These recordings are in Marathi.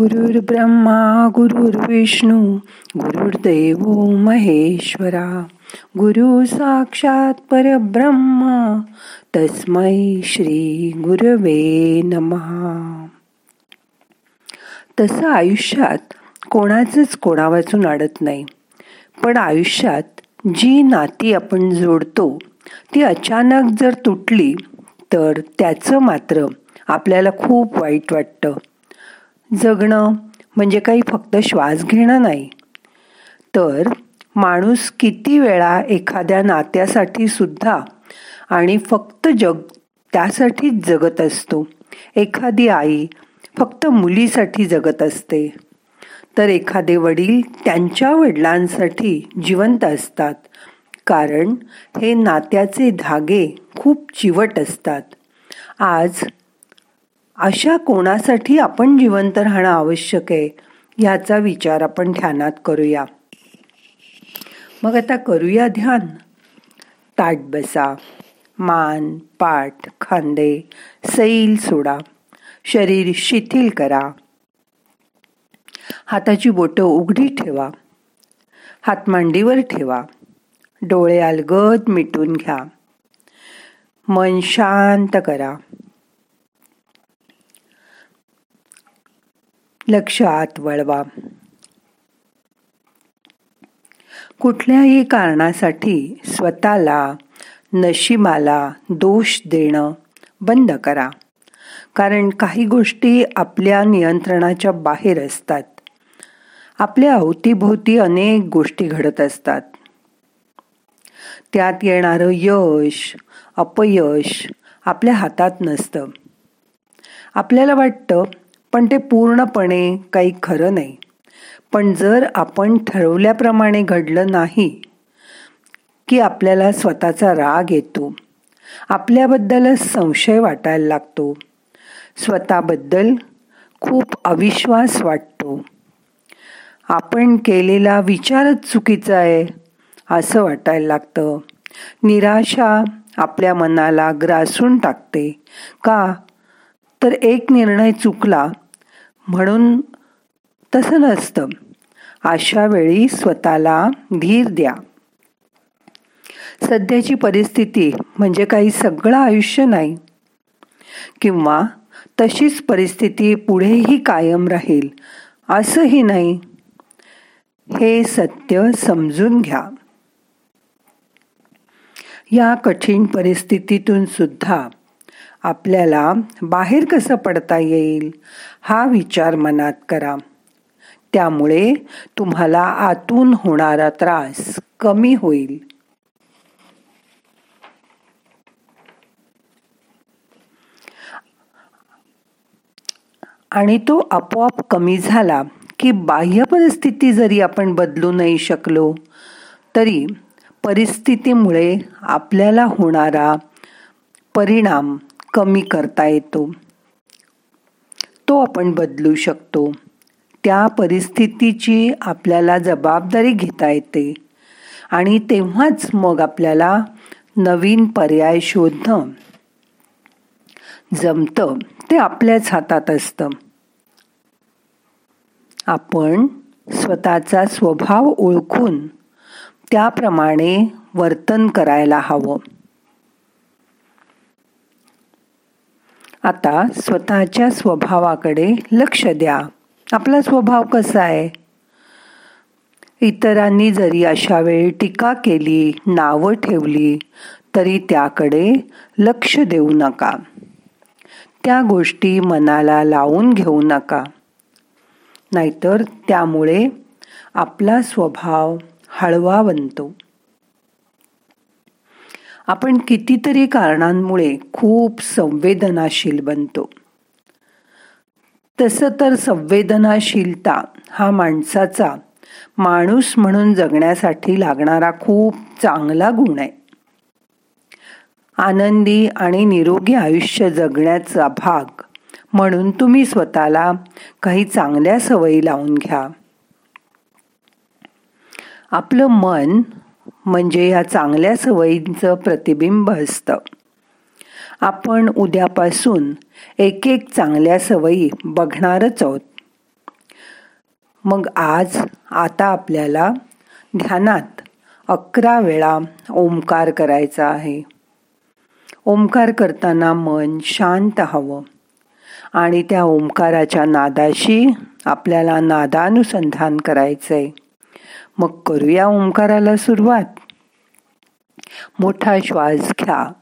गुरुर् ब्रह्मा गुरुर्विष्णू गुरुर्देव महेश्वरा. गुरु साक्षात परब्रह्मा तस्मै श्री गुरवे नमहा तसं आयुष्यात कोणाचंच कोणा वाचून अडत नाही. पण आयुष्यात जी नाती आपण जोडतो ती अचानक जर तुटली तर त्याचं मात्र आपल्याला खूप वाईट वाटतं. जगणं म्हणजे काही फक्त श्वास घेणं नाही. तर माणूस किती वेळा एखाद्या नात्यासाठी सुद्धा आणि फक्त जग त्यासाठीच जगत असतो. एखादी आई फक्त मुलीसाठी जगत असते. तर एखादे वडील त्यांच्या वडिलांसाठी जिवंत असतात. कारण हे नात्याचे धागे खूप चिवट असतात. आज अशा कोणासाठी आपण जिवंत राहणं आवश्यक आहे ह्याचा विचार आपण ध्यानात करूया. मग आता करूया ध्यान. ताट बसा मान पाठ खांदे सैल सोडा शरीर शिथिल करा. हाताची बोटं उघडी ठेवा. हात मांडीवर ठेवा. डोळे अलगद मिटून घ्या. मन शांत करा. लक्ष आत वळवा. कुठल्याही कारणासाठी स्वतःला नशिबाला दोष देणं बंद करा. कारण काही गोष्टी आपल्या नियंत्रणाच्या बाहेर असतात. आपल्या अवतीभोवती अनेक गोष्टी घडत असतात. त्यात येणारं यश अपयश आपल्या हातात नसतं. आपल्याला वाटतं पण ते पूर्णपणे काही खरं नाही. पण जर आपण ठरवल्याप्रमाणे घडलं नाही की आपल्याला स्वतःचा राग येतो आपल्याबद्दलच संशय वाटायला लागतो स्वतःबद्दल खूप अविश्वास वाटतो. आपण केलेला विचारच चुकीचा आहे असं वाटायला लागतं. निराशा आपल्या मनाला ग्रासून टाकते. का? तर एक निर्णय चुकला. म्हणून तसं नसतं. अशा वेळी स्वतःला धीर द्या. सध्याची परिस्थिती म्हणजे काही सगळं आयुष्य नाही. किंवा तशीच परिस्थिती पुढेही कायम राहील असंही नाही. हे सत्य समजून घ्या. या कठीण परिस्थितीतून सुद्धा आपल्याला बाहेर कसं पडता येईल हा विचार मनात करा. त्यामुळे तुम्हाला आतून होणारा त्रास कमी होईल. आणि तो आपोआप कमी झाला की बाह्य परिस्थिती जरी आपण बदलू नाही शकलो तरी परिस्थितीमुळे आपल्याला होणारा परिणाम कमी करता येतो. तो आपण बदलू शकतो. त्या परिस्थितीची आपल्याला जबाबदारी घेता येते. आणि तेव्हाच मग आपल्याला नवीन पर्याय शोधणं जमतं. ते आपल्याच हातात असतं. आपण स्वतःचा स्वभाव ओळखून त्याप्रमाणे वर्तन करायला हवं. आता स्वतःच्या स्वभावाकडे लक्ष द्या. आपला स्वभाव कसा आहे? इतरांनी जरी अशा वेळी टीका केली नावं ठेवली तरी त्याकडे लक्ष देऊ नका. त्या गोष्टी मनाला लावून घेऊ नका. नाहीतर त्यामुळे आपला स्वभाव हळवा बनतो. आपण कितीतरी कारणांमुळे खूप संवेदनाशील बनतो. तसं तर संवेदनाशीलता हा माणसाचा माणूस म्हणून जगण्यासाठी लागणारा खूप चांगला गुण आहे. आनंदी आणि निरोगी आयुष्य जगण्याचा भाग म्हणून तुम्ही स्वतःला काही चांगल्या सवयी लावून घ्या. आपलं मन म्हणजे ह्या चांगल्या सवयींचं प्रतिबिंब असतं. आपण उद्यापासून एक एक चांगल्या सवयी बघणारच आहोत. मग आज आता आपल्याला ध्यानात अकरा वेळा ओंकार करायचा आहे. ओंकार करताना मन शांत हवं आणि त्या ओंकाराच्या नादाशी आपल्याला नादानुसंधान करायचं आहे मग करूया ओंकाराला सुरुवात. मोठा श्वास घ्या.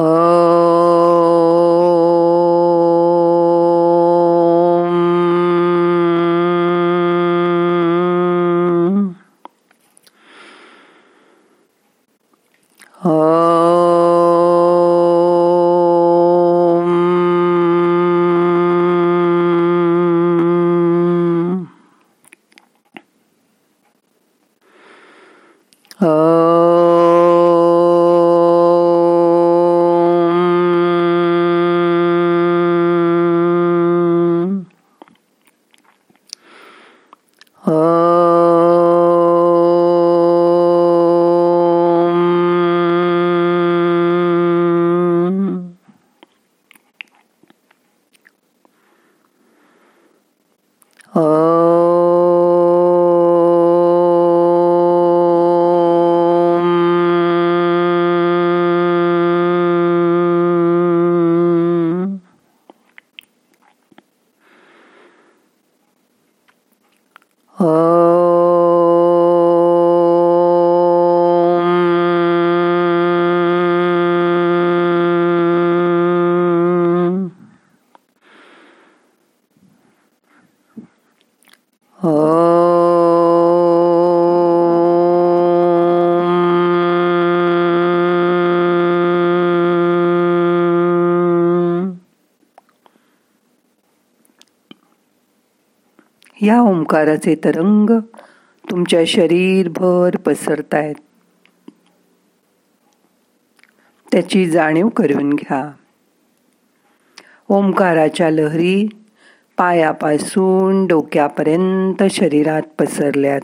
Oh. या ओंकाराचे तरंग तुमच्या शरीरभर पसरतायत. त्याची जाणीव करून घ्या. ओंकाराच्या लहरी पायापासून डोक्यापर्यंत शरीरात पसरल्यात.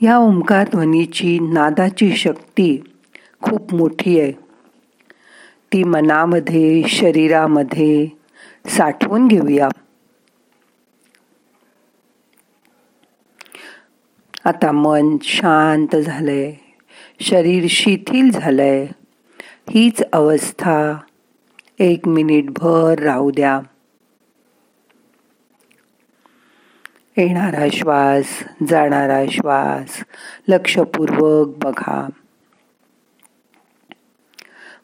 या ओंकार ध्वनीची नादाची शक्ती खूप मोठी आहे. ती मनामध्ये शरीरामध्ये साठवून घेऊया. आता मन शांत झालंय. शरीर शिथिल झालंय. हीच अवस्था. एक मिनिट भर राहू द्या. येणारा श्वास जाणारा श्वास लक्षपूर्वक बघा.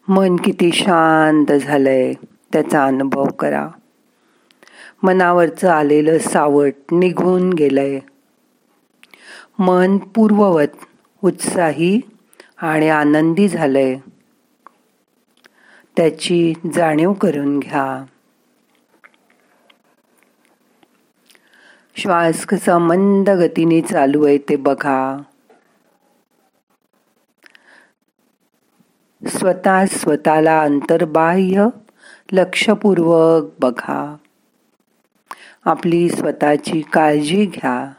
मन किती शांत झालंय त्याचा अनुभव करा. मनावरचं आलेलं सावट निघून गेलंय. मन पूर्ववत उत्साही आणि आनंदी झालंय. त्याची जाणीव करून घ्या. श्वास कसा मंद गतीने चालू आहे ते बघा. स्वतः स्वतःला अंतर्बाह्य लक्षपूर्वक बघा. आपली स्वतःची काळजी घ्या.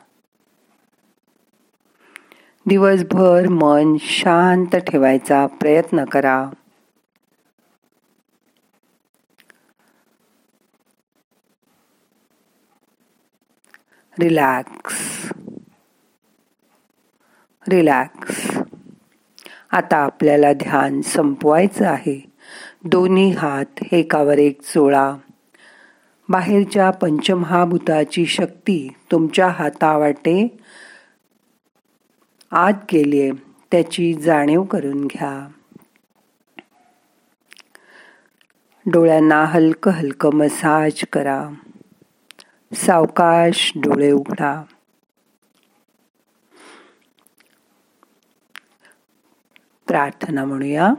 दिवसभर मन शांत ठेवायचा प्रयत्न करा. रिलॅक्स. रिलॅक्स. आता आपल्याला ध्यान संपवायचं आहे. दोन्ही हात एकावर एक चोळा बाहेरच्या पंचमहाभूताची शक्ती तुमच्या हातावाटे आत गेलीये त्याची जाणीव करून घ्या. डोळ्यांना हलकं हलकं मसाज करा. सावकाश डोळे उघडा. प्रार्थना म्हणूया.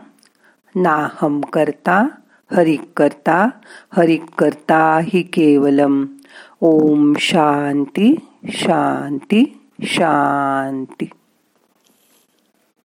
नाहम करता हरिक करता हरिक करता हि केवलम. ओम शांती शांती शांती.